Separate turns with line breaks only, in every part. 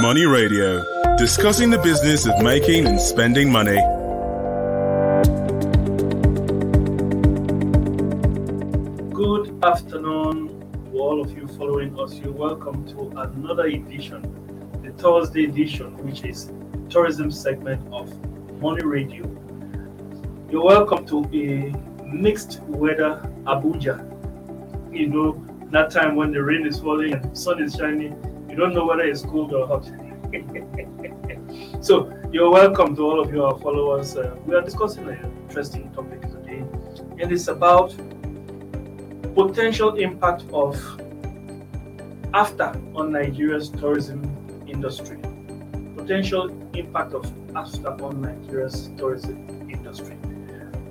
Money Radio, discussing the business of making and spending money.
Good afternoon to all of you following us. You're welcome to another edition, the Thursday edition, which is tourism segment of Money Radio. You're welcome to a mixed weather Abuja. You know, that time when the rain is falling and sun is shining, you don't know whether it's cold or hot. so you're welcome to all of your followers. Uh, we are discussing an interesting topic today, and it's about potential impact of AFTA on Nigeria's tourism industry. Potential impact of AFTA on Nigeria's tourism industry.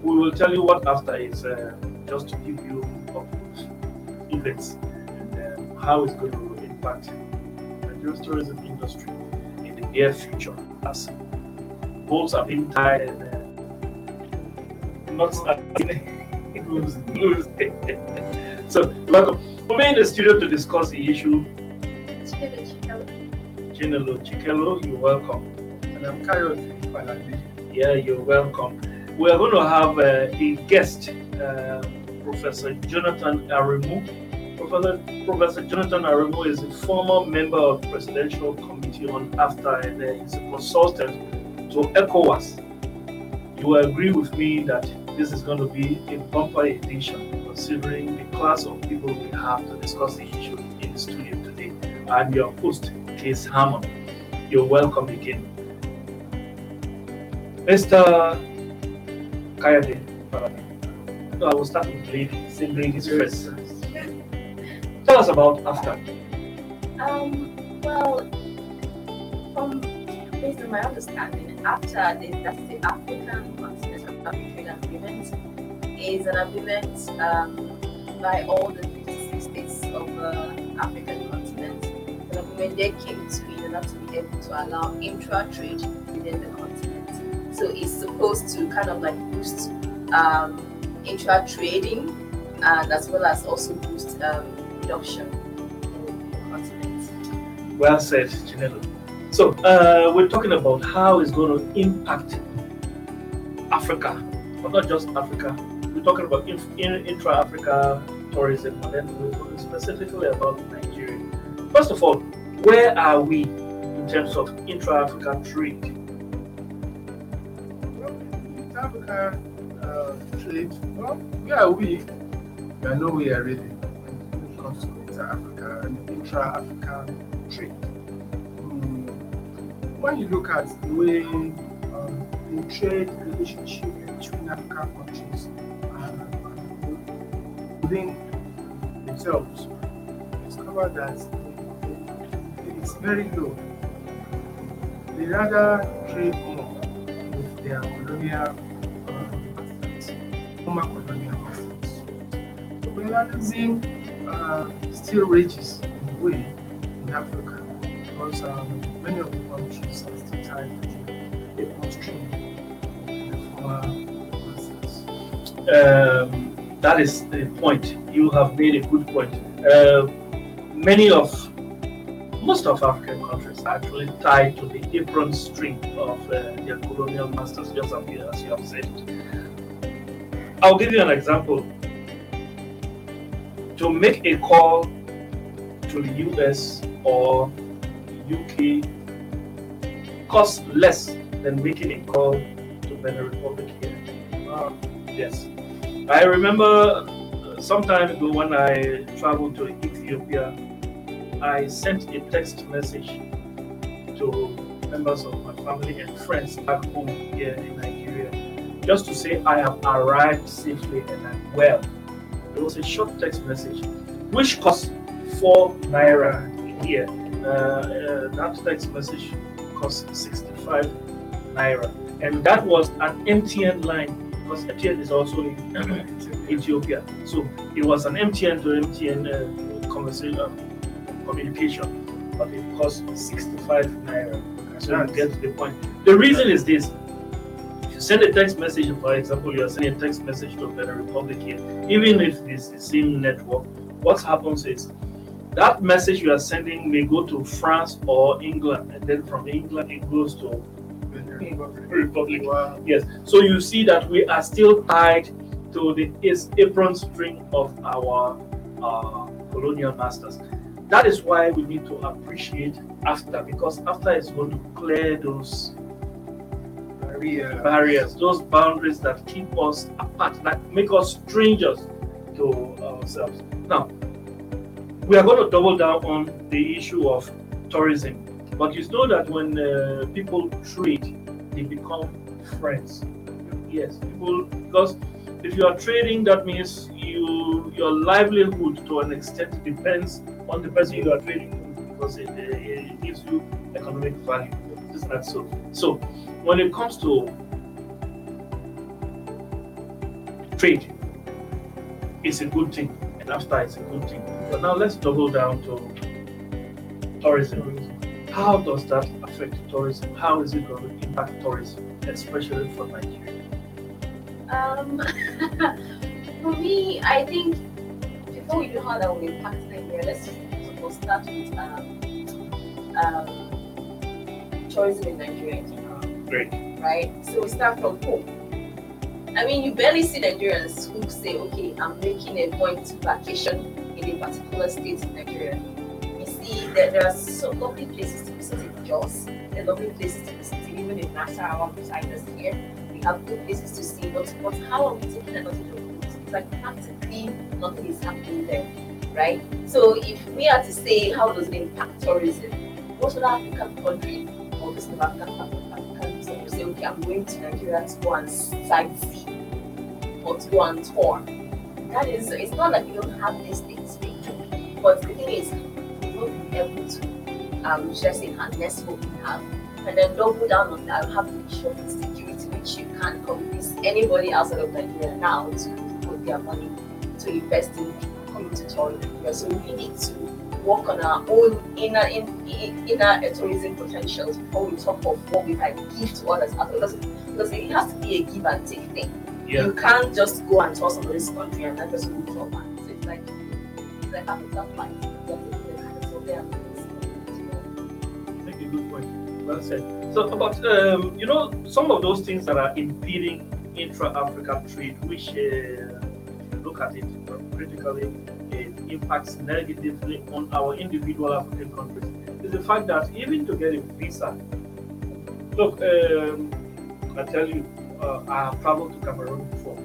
We will tell you what AFTA is, uh, just to give you events and um, how it's going to impact Tourism industry in the near future as boats are being tied and uh, not lose, lose. so welcome. For me in the studio to discuss the issue. Chinelo Chikelo, you're welcome.
And I'm Kayo
Yeah, you're welcome. We are going to have uh, a guest, uh, Professor Jonathan Aremu. Professor, Professor Jonathan Aremu is a former member of the Presidential Committee on AFTA and uh, is a consultant to ECOWAS. You will agree with me that this is going to be a bumper edition considering the class of people we have to discuss the issue in the studio today. I'm your host, Case Hammond. You're welcome again. Mr. Kayode, I will start with ladies, same ladies first. Tell us about AFTA.
Um, well, from based on my understanding, that's the African Continental Trade Agreement is an agreement um, by all the 56 states of the African continent. An agreement they came to in order to be able to allow intra-trade within the continent. So it's supposed to kind of like boost um, intra-trading and as well as also boost um, production in the continent.
Well said, Janelle. So uh, we're talking about how it's going to impact Africa, but not just Africa. We're talking about in, in, intra-Africa tourism, and then we're talking specifically about Nigeria. First of all, where are we in terms of intra-Africa trade?
Well, in Africa uh, trade, well, where are we? I know we are nowhere really inter-Africa and intra-African trade. Mm, When you look at the way um, the trade relationship between African countries and within themselves, discover that it's very low. They rather trade more with their colonial um, former colonial masters. Colonialism uh, still rages in in Africa because um, many of the countries are still tied to masters.
Um, that is the point. You have made a good point. Uh, many of most of African countries are actually tied to the apron string of uh, their colonial masters, just as you have said. I'll give you an example. To make a call to the US or UK costs less than making a call to Benin Republic here.
Uh,
Yes. I remember uh, some time ago when I traveled to Ethiopia, I sent a text message to members of my family and friends back home here in Nigeria just to say I have arrived safely and I'm well. It was a short text message which cost four naira here. Uh, uh, that text message cost 65 naira, and that was an MTN line because MTN is also in Ethiopia. So it was an MTN to MTN uh, conversation uh, communication, but it cost 65 naira. So you get to the point. The reason is this. Send a text message, for example, you are sending a text message to Benin Republic here, even if it's the same network, what happens is that message you are sending may go to France or England, and then from England it goes to the Republic.
Wow.
Yes. So you see that we are still tied to the apron string of our uh, colonial masters. That is why we need to appreciate AFTA because AFTA is going to clear those Barriers, those boundaries that keep us apart, that make us strangers to ourselves. Now, we are going to double down on the issue of tourism. But you know that when uh, people trade, they become friends. Yes, people because if you are trading, that means you your livelihood to an extent depends on the person you are trading with because it, uh, it gives you economic value. Isn't that so? So when it comes to trade, it's a good thing, and AFTA it's a good thing. But now let's double down to tourism. How does that affect tourism? How is it going to impact tourism, especially for Nigeria?
Um, for me, I think before we know how that will impact Nigeria, let's suppose start with um, um, tourism in Nigeria in general,
Great.
right? So we start from home. I mean, you barely see Nigerians who say, okay, I'm making a point to vacation in a particular state in Nigeria. We see that there are so lovely places to visit in Jos, there are lovely places to visit even in Nassau, our us here. We have good places to see, but, but how are we taking advantage of this? It's like practically nothing is happening there, right? So if we are to say how does it impact tourism, most other African countries this will say, okay, I'm going to Nigeria to go and sightsee or to go and tour. That is, it's not like you don't have these things, but the thing is, we won't be able to, um, should I say, harness what we have, and then double down on that, have to make sure security, which you can't convince anybody outside of Nigeria now to put their money to invest in coming to tourism. So we need to work on our own inner in, in, inner tourism potentials before we talk of what we can give to others. Because, because it has to be a give and take thing.
Yeah.
You can't just go and tour somebody's country and then just move to back. So it's like it's like having that fight. You have to do the kind of survey and this.
Make a good point. Well said. So about um, you know some of those things that are impeding intra-African trade, which uh, if you look at it critically, it impacts negatively on our individual African countries. Is the fact that even to get a visa, look, um, I tell you, uh, I have traveled to Cameroon before.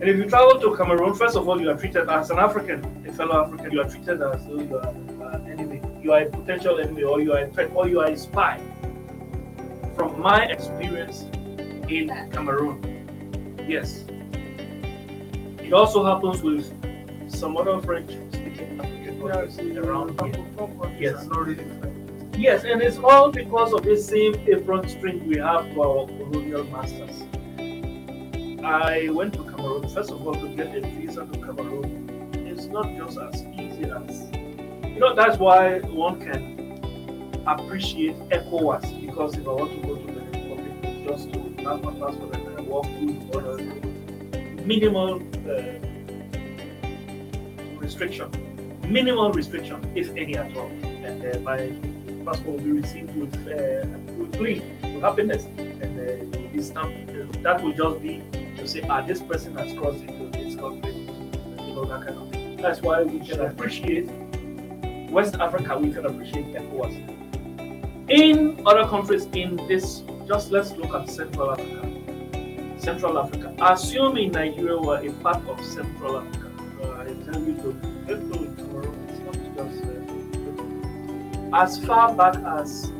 And if you travel to Cameroon, first of all, you are treated as an African, a fellow African. You are treated as though you are an enemy. You are a potential enemy, or you are a threat, or you are a spy. From my experience in Cameroon, yes. It also happens with some other African countries around here. Yes.
Yes. Not really.
Yes, and it's all because of this same apron string we have to our colonial masters. I went to Cameroon, first of all, to get a visa to Cameroon. It's not just as easy as, you know, that's why one can appreciate ECOWAS because if I want to go to the Republic, just to have my passport and then walk through minimal uh, restriction, minimal restriction, if any at all. And uh, my passport will be received with, uh, with glee, with happiness, and uh, it. Uh, That will just be to say, ah, this person has crossed into this country, you know, that kind of thing. That's why we can appreciate West Africa, we can appreciate ECOWAS. In other countries in this, just let's look at Central Africa. Central Africa. Assuming Nigeria were a part of Central Africa, as far back as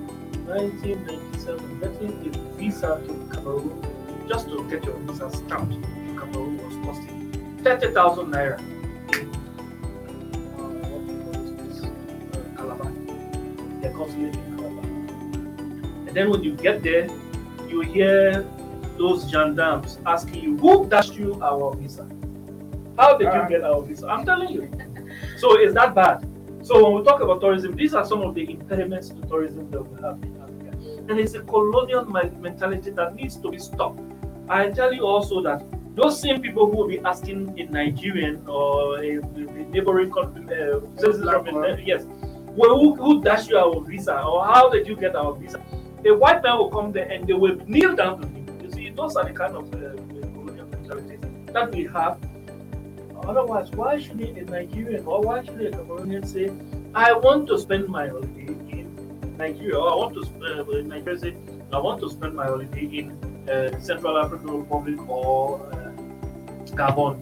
1997, getting a visa to Cameroon, just to get your visa stamped to Cameroon was costing 30,000 naira. Uh, what do you call this place? Calabar. The consulate in Calabar. And then when you get there, you hear those gendarmes asking you, who dashed you our visa? How did you
Ah.
get our visa? I'm telling you. So is that bad? So when we talk about tourism, these are some of the impediments to tourism that we have in Africa. And it's a colonial mentality that needs to be stopped. I tell you also that those same people who will be asking a Nigerian or a, a neighboring country, uh, from a, yes, well, who, who dashed you our visa or how did you get our visa? A white man will come there and they will kneel down to him. You see, those are the kind of uh, colonial mentalities that we have. Otherwise, why should it a Nigerian or why should a Cameroonian say, I want to spend my holiday in Nigeria or I want to spend, uh, Nigeria say, I want to spend my holiday in uh, Central African Republic or uh, Gabon.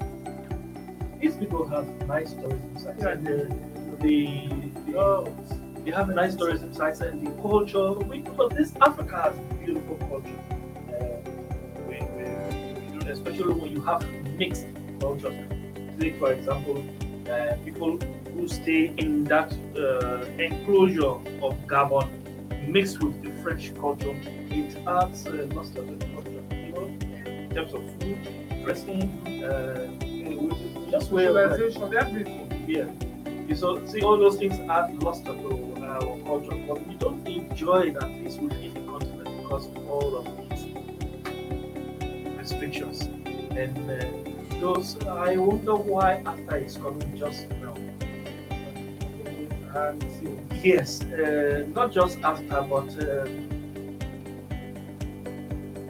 These people have nice stories inside.
Yeah,
And the, the, the,
Oh,
they have nice tourism inside and the culture. We, but this Africa has beautiful culture. Uh, we, we, especially when you have mixed cultures. Take for example, uh, people who stay in that uh, enclosure of Gabon mixed with the French culture. It adds uh, lots of the culture. You know, in terms of food, dressing, uh, just way of life.
civilization, everything.
Yeah. You so see all those things add luster to our culture, but we don't enjoy it at least within the continent because of all of these restrictions. And uh, those, I wonder why AFTA it's coming just now.
And
Yes, uh, not just AFTA, but um,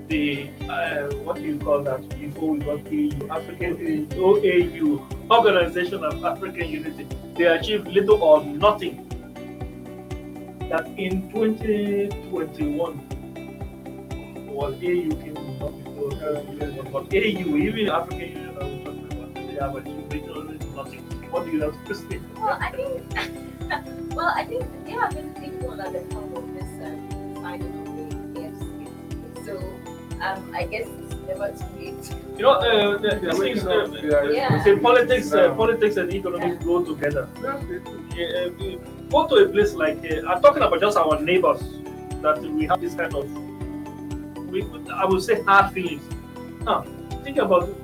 the uh, what do you call that? Before we got AU, African OAU, Organization of African Unity, they achieved little or nothing. That in 2021, well, AU came not before, uh, but AU, even African Union, I was talking about, they have achieved little or nothing. What do you have to say?
Well, I think, well, I think there have been people at the top of this um, side of the AFC. So, um, I guess it's never too late.
You know, uh, the, the
they're
things, uh,
they are-
Yeah.
say politics, uh, politics and economics go together.
Yeah.
Yeah, uh, go to a place like uh, I'm talking about just our neighbors that we have this kind of, we, I would say hard feelings. Now, think about it.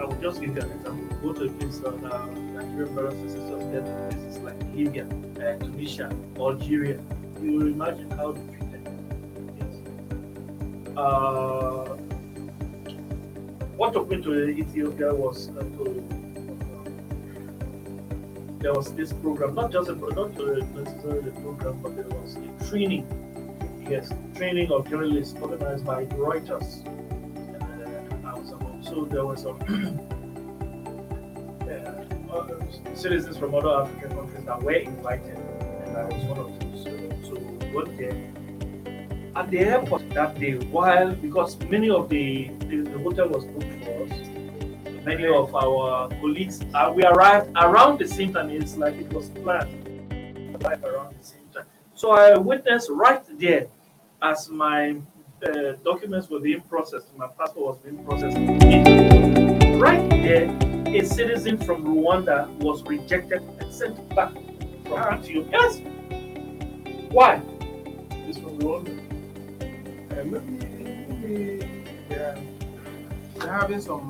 I will just give you an example. Go to a place on uh, Nigerian brothers and sisters get places like Libya, uh, Tunisia, Algeria. You will imagine how they treat them. Yes. Uh, what took me to Ethiopia was uh, to there was this program, not just a not uh, necessarily a program, but there was a training. Yes, training of journalists organized by Reuters. Uh. So there were some uh, citizens from other African countries that were invited, and I was one of them. So, so there at the airport that day. While because many of the the, the hotel was booked for us, many of our colleagues uh, we arrived around the same time it's like it was planned arrived around the same time so i witnessed right there as my uh, documents were being processed my passport was being processed right there a citizen from rwanda was rejected and sent back from
Ah.
ethiopia yes why
It's from Rwanda. Uh, maybe, yeah, they're having some.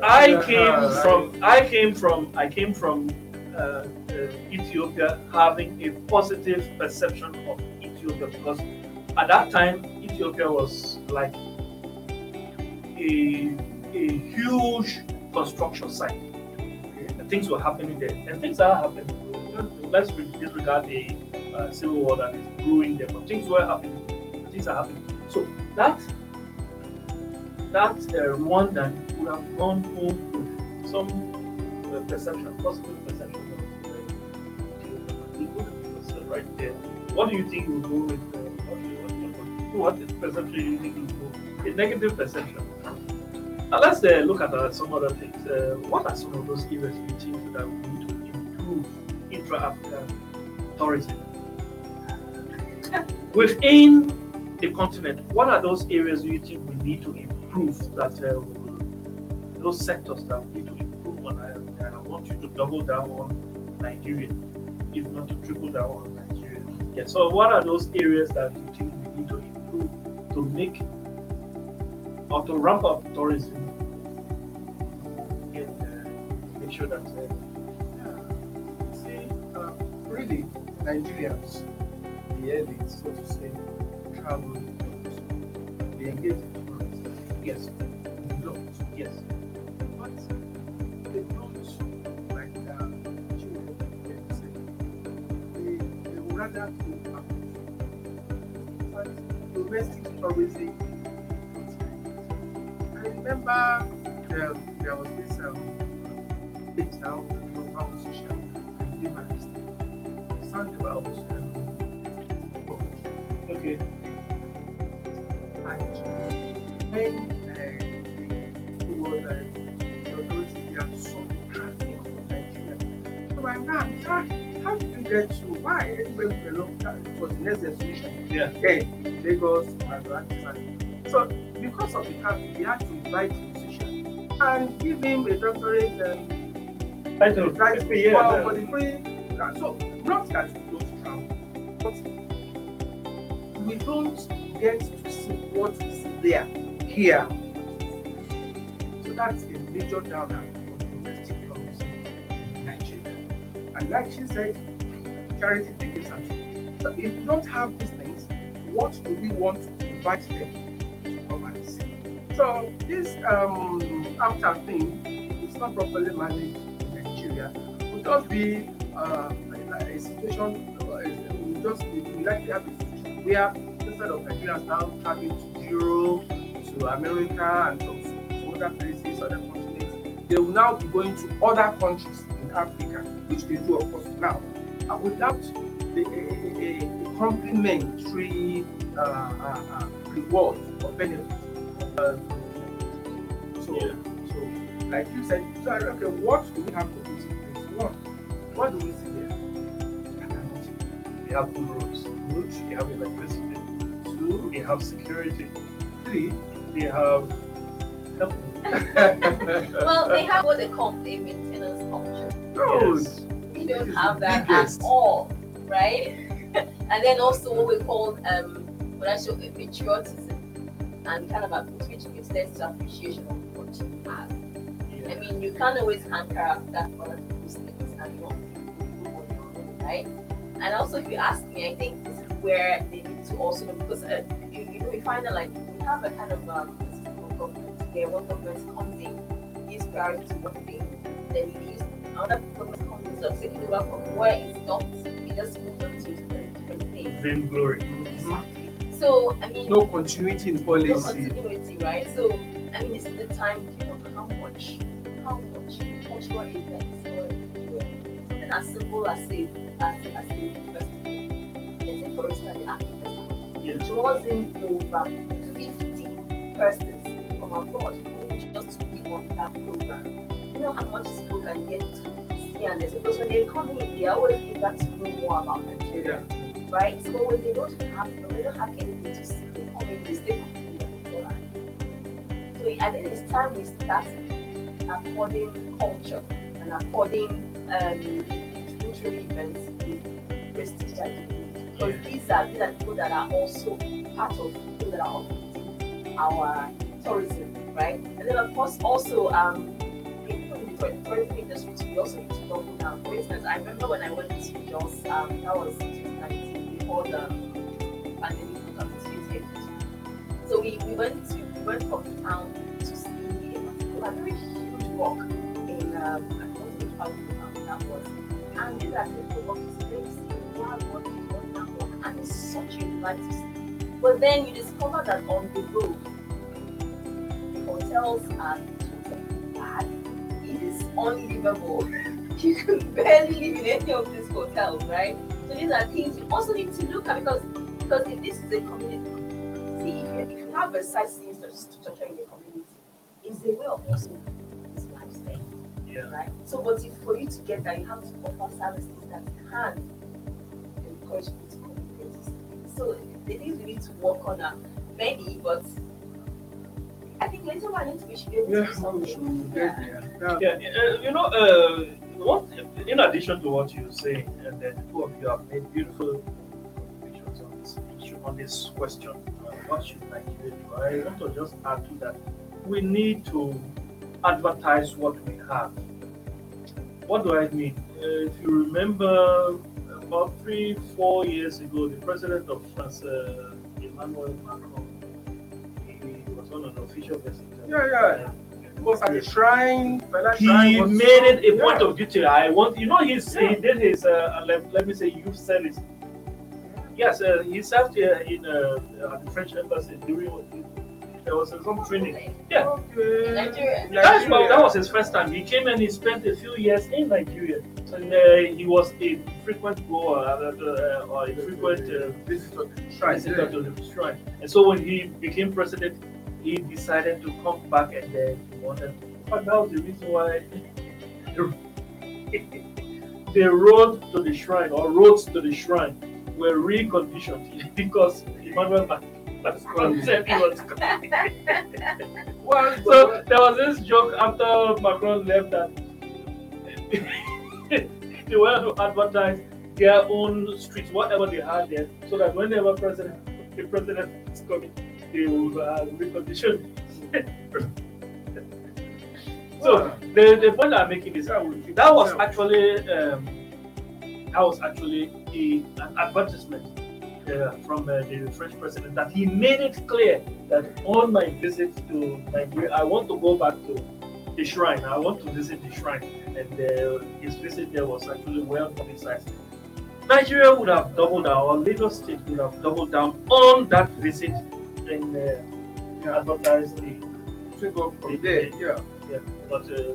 I came
uh,
from I came from I came from uh, uh, Ethiopia having a positive perception of Ethiopia because at that time Ethiopia was like a a huge construction site. And things were happening there, and things are happening. Let's disregard the uh, civil war that is brewing there, but things were happening. Things are happening. So that that uh, Rwandan would have gone home with some uh, perception, positive perception of uh, uh, right there. What do you think will go with? Uh, what, what, what, perception do you think will go? A negative perception. Now let's uh, look at uh, some other things. Uh, what are some of those areas you think that we need to improve intra-African tourism? Within the continent, what are those areas you think we need to improve that uh, those sectors that we need to improve on? And I want you to double down on Nigeria, if not to triple down on Nigeria. Yeah. So, what are those areas that you think we need to improve to make or to ramp up tourism and uh, make sure that uh,
Yeah. See, uh, really, Nigerians, the elite, so to say, travel, they engage in tourism.
yes,
Rather go out. But domestic tourism. I remember there, there was this um, page now, global social and humanist. It sounded about um,
Okay.
and when uh, it was uh, the authority had some traffic from Nigeria. So I'm now, how, did you get to why anywhere we belong that it was the next destination?
Yeah.
Then Lagos and. So because of the traffic, we had to invite the musician and give him a doctorate um,
Title.
right
Yeah.
for, for the free. So not that we don't travel, but we don't get to see what is there here. So that's a major downer like she said, charity begins at home. So if we don't have these things, what do we want to invite them to come and see? So this um AFTA thing is not properly managed in Nigeria. It will just be uh, a, a situation, it will just be, have a situation where instead of Nigerians now traveling to Europe, to America, and some, some other places, other continents, they will now be going to other countries in Africa, which they do, of course, now, uh, without the, a, a, a complimentary uh, uh, uh, reward or benefit. Uh, so,
Yeah.
so, like you said, so, okay, what do we have to do to this? One, what do we see there? I.
They have good roads. Roads. They have electricity. Two. They have security.
Three,
They have health.
well, they have what they call a
Yes.
We don't have that
biggest.
at all, right? and then also what we call um, what I show patriotism and kind of a which extends to appreciation of what you have. I mean, you can't always hanker after other people's things and you want to do on your own, right? And also, if you ask me, I think this is where they need to also because uh, you, you know we find that like we have a kind of um, government where one government comes in, gives priority to one thing, then it leaves comes in, so taking over from where it's not, it just moves on to different things.
Vainglory.
Exactly. So I mean,
No continuity in
no
policy.
continuity, right? So, I mean, this is the time to know how much, how much cultural events or and as simple as say, as as a festival, let's for instance, the African festival,
Yes.
draws in over 50 persons from abroad just to be on that program. Know how much people can get to see and this because when they come in, they always eager to know more about Nigeria right? So when they don't have, when they don't have anything to see, they come in, they stay So I think it's time we start according culture and according um, literary events with prestige that need. Because these are these are people that are also part of people that are affecting our tourism, right? And then of course also um in the tourism industry, we also need to double down. For instance, I remember when I went to Jos, um, that was 2019 before the pandemic of 2020. So we, we went to we went from town to see a very huge rock in um, I don't know town that was. And these are people rock is very wild rock is on that rock and it's such a delight to. But then you discover that on the road the hotels are unlivable. You can barely live in any of these hotels, right? So these are things you also need to look at because because if this is a community, see if you, if you have a sightseeing structure in the community, it's a way of also this lifestyle,
Yeah.
right? So, but if for you to get that, you have to offer services that can encourage people to come to. So the things we need to work on are many, but think later on, I think we should be able to
Yeah,
do
well, we
something.
should
Yeah.
get there. Now,
Yeah, uh, you know, uh, what in addition to what you say, and then two of you have made beautiful contributions on this issue, on this question. Uh, what should Nigeria do? I want to just add to that. We need to advertise what we have. What do I mean? Uh, if you remember, about three, four years ago, the president of France, uh, Emmanuel Macron,
Yeah, yeah. was at the shrine. Fela
he
shrine was
made it a
yeah.
point of duty. I want, you know, he's,
Yeah.
he did his, uh, let, let me say, youth service. Yes, uh, he served here in uh, the French embassy during there was uh, some training. Yeah.
Okay.
Nigeria.
That's well, that was his first time. He came and he spent a few years in Nigeria, and uh, he was a frequent goer uh, uh, or a frequent uh,
Visitor shrine.
visitor to the shrine. And so when he became president, he decided to come back and then he wanted. But that was the reason why the, the road to the shrine or roads to the shrine were reconditioned because Emmanuel Macron said he was coming.
Well,
So there was this joke after Macron left that they were to advertise their own streets, whatever they had there, so that whenever president the president is coming, they will uh, recondition. so the, the point I'm making is that that was actually um, that was actually a, an advertisement uh, from uh, the French president that he made it clear that on my visit to Nigeria, I want to go back to the shrine. I want to visit the shrine, and uh, his visit there was actually well publicized. Nigeria would have doubled down, or Lagos State would have doubled down on that visit and uh, advertised the
to go from there. Yeah.
yeah, but uh,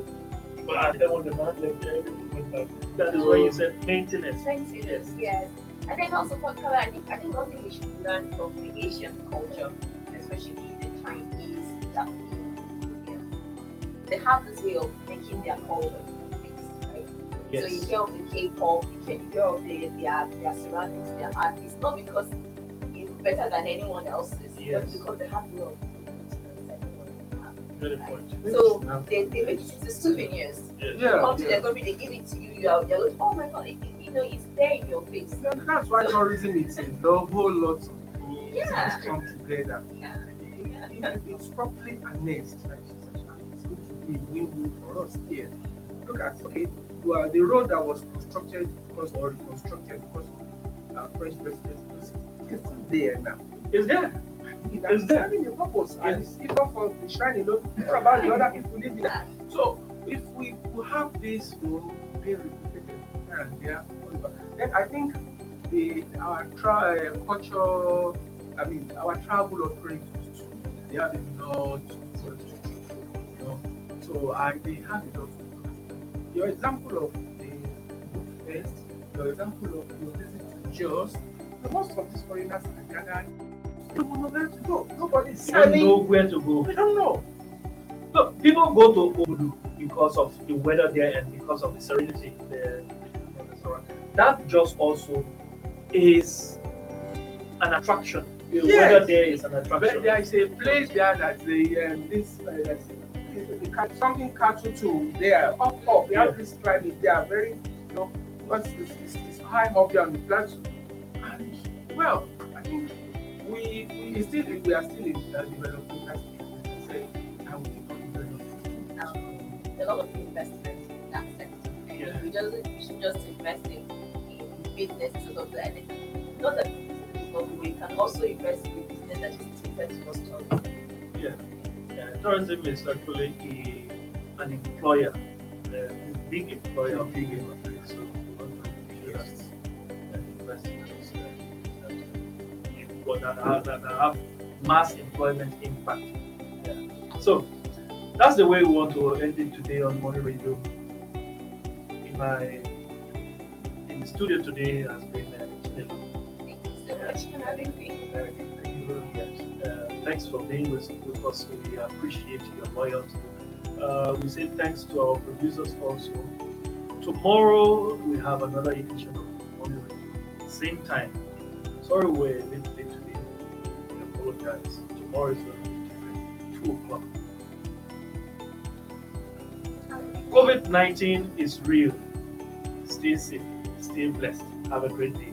but I then when the man left, everything went back. That is why you said maintenance.
Yes. yes. I think also for color, I think I think one thing we should learn from the Asian culture, especially the Chinese, that yeah, they have this way of making their culture mixed, right? So you
Yes.
hear of the K-pop, you can hear of the, their their surroundings, their art. It's not because it's better than anyone else's,
Yes.
but because they have of
point.
So they, they make it into souvenirs.
Yes.
Yeah.
come to
yeah.
their country, they give it to you. You are, you're like, oh my god, it, it- you know, it's there in your face.
Yeah, That's why tourism is a whole lot of things
Yeah.
come together.
Yeah.
If it's properly annexed, like it's going to be a win-win for us here. Look at okay, well, the road that was constructed because or reconstructed because of uh, French president is still there now.
Is there? It's
is
there.
having a purpose, and it's even for the shrine alone. Think about the other people living there. So if we have this, know, being replicated here and there, then I think the our tra- uh, culture, I mean, our travel too, they have a lot to you know. So I they have a lot. to do. Your example of the fest, your example of your visit to Jos, most of these foreigners are gathered. They don't know where to go. Nobody's
You don't know where to go.
They don't know.
Look, people go to Obudu because of the weather there and because of the serenity there. the. That just also is an attraction. The
Yes.
weather there is an
But
attraction.
there is a place there that the um, this uh, that's, the cat- something cattle too. They are up up. They have this climate. They are very you know because it's, it's, it's high up there on the plateau. And well, I think we we still we are still in uh, developing that stage. Say, and we keep on developing.
Um, a lot of investment in that sector. And
Yeah.
we just we should just invest in, in business sort of like not that business, but we can also invest in business that is different for tourism.
Tourism is actually a, an employer, uh, a big employer, big employer. So just uh, invest in those uh, that, uh, that, have, that have mass employment impact. Yeah. So that's the way we want to end it today on Money Radio. In my in the studio today has been uh.
Thank you so much for having me.
Thanks for being with, with us. We appreciate your loyalty. Uh, we say thanks to our producers also. Tomorrow we have another edition of Money Radio. Same time. Sorry we're a bit late today. We apologize. Tomorrow is going to be different. 2 o'clock. COVID 19 is real. Stay safe. Stay blessed. Have a great day.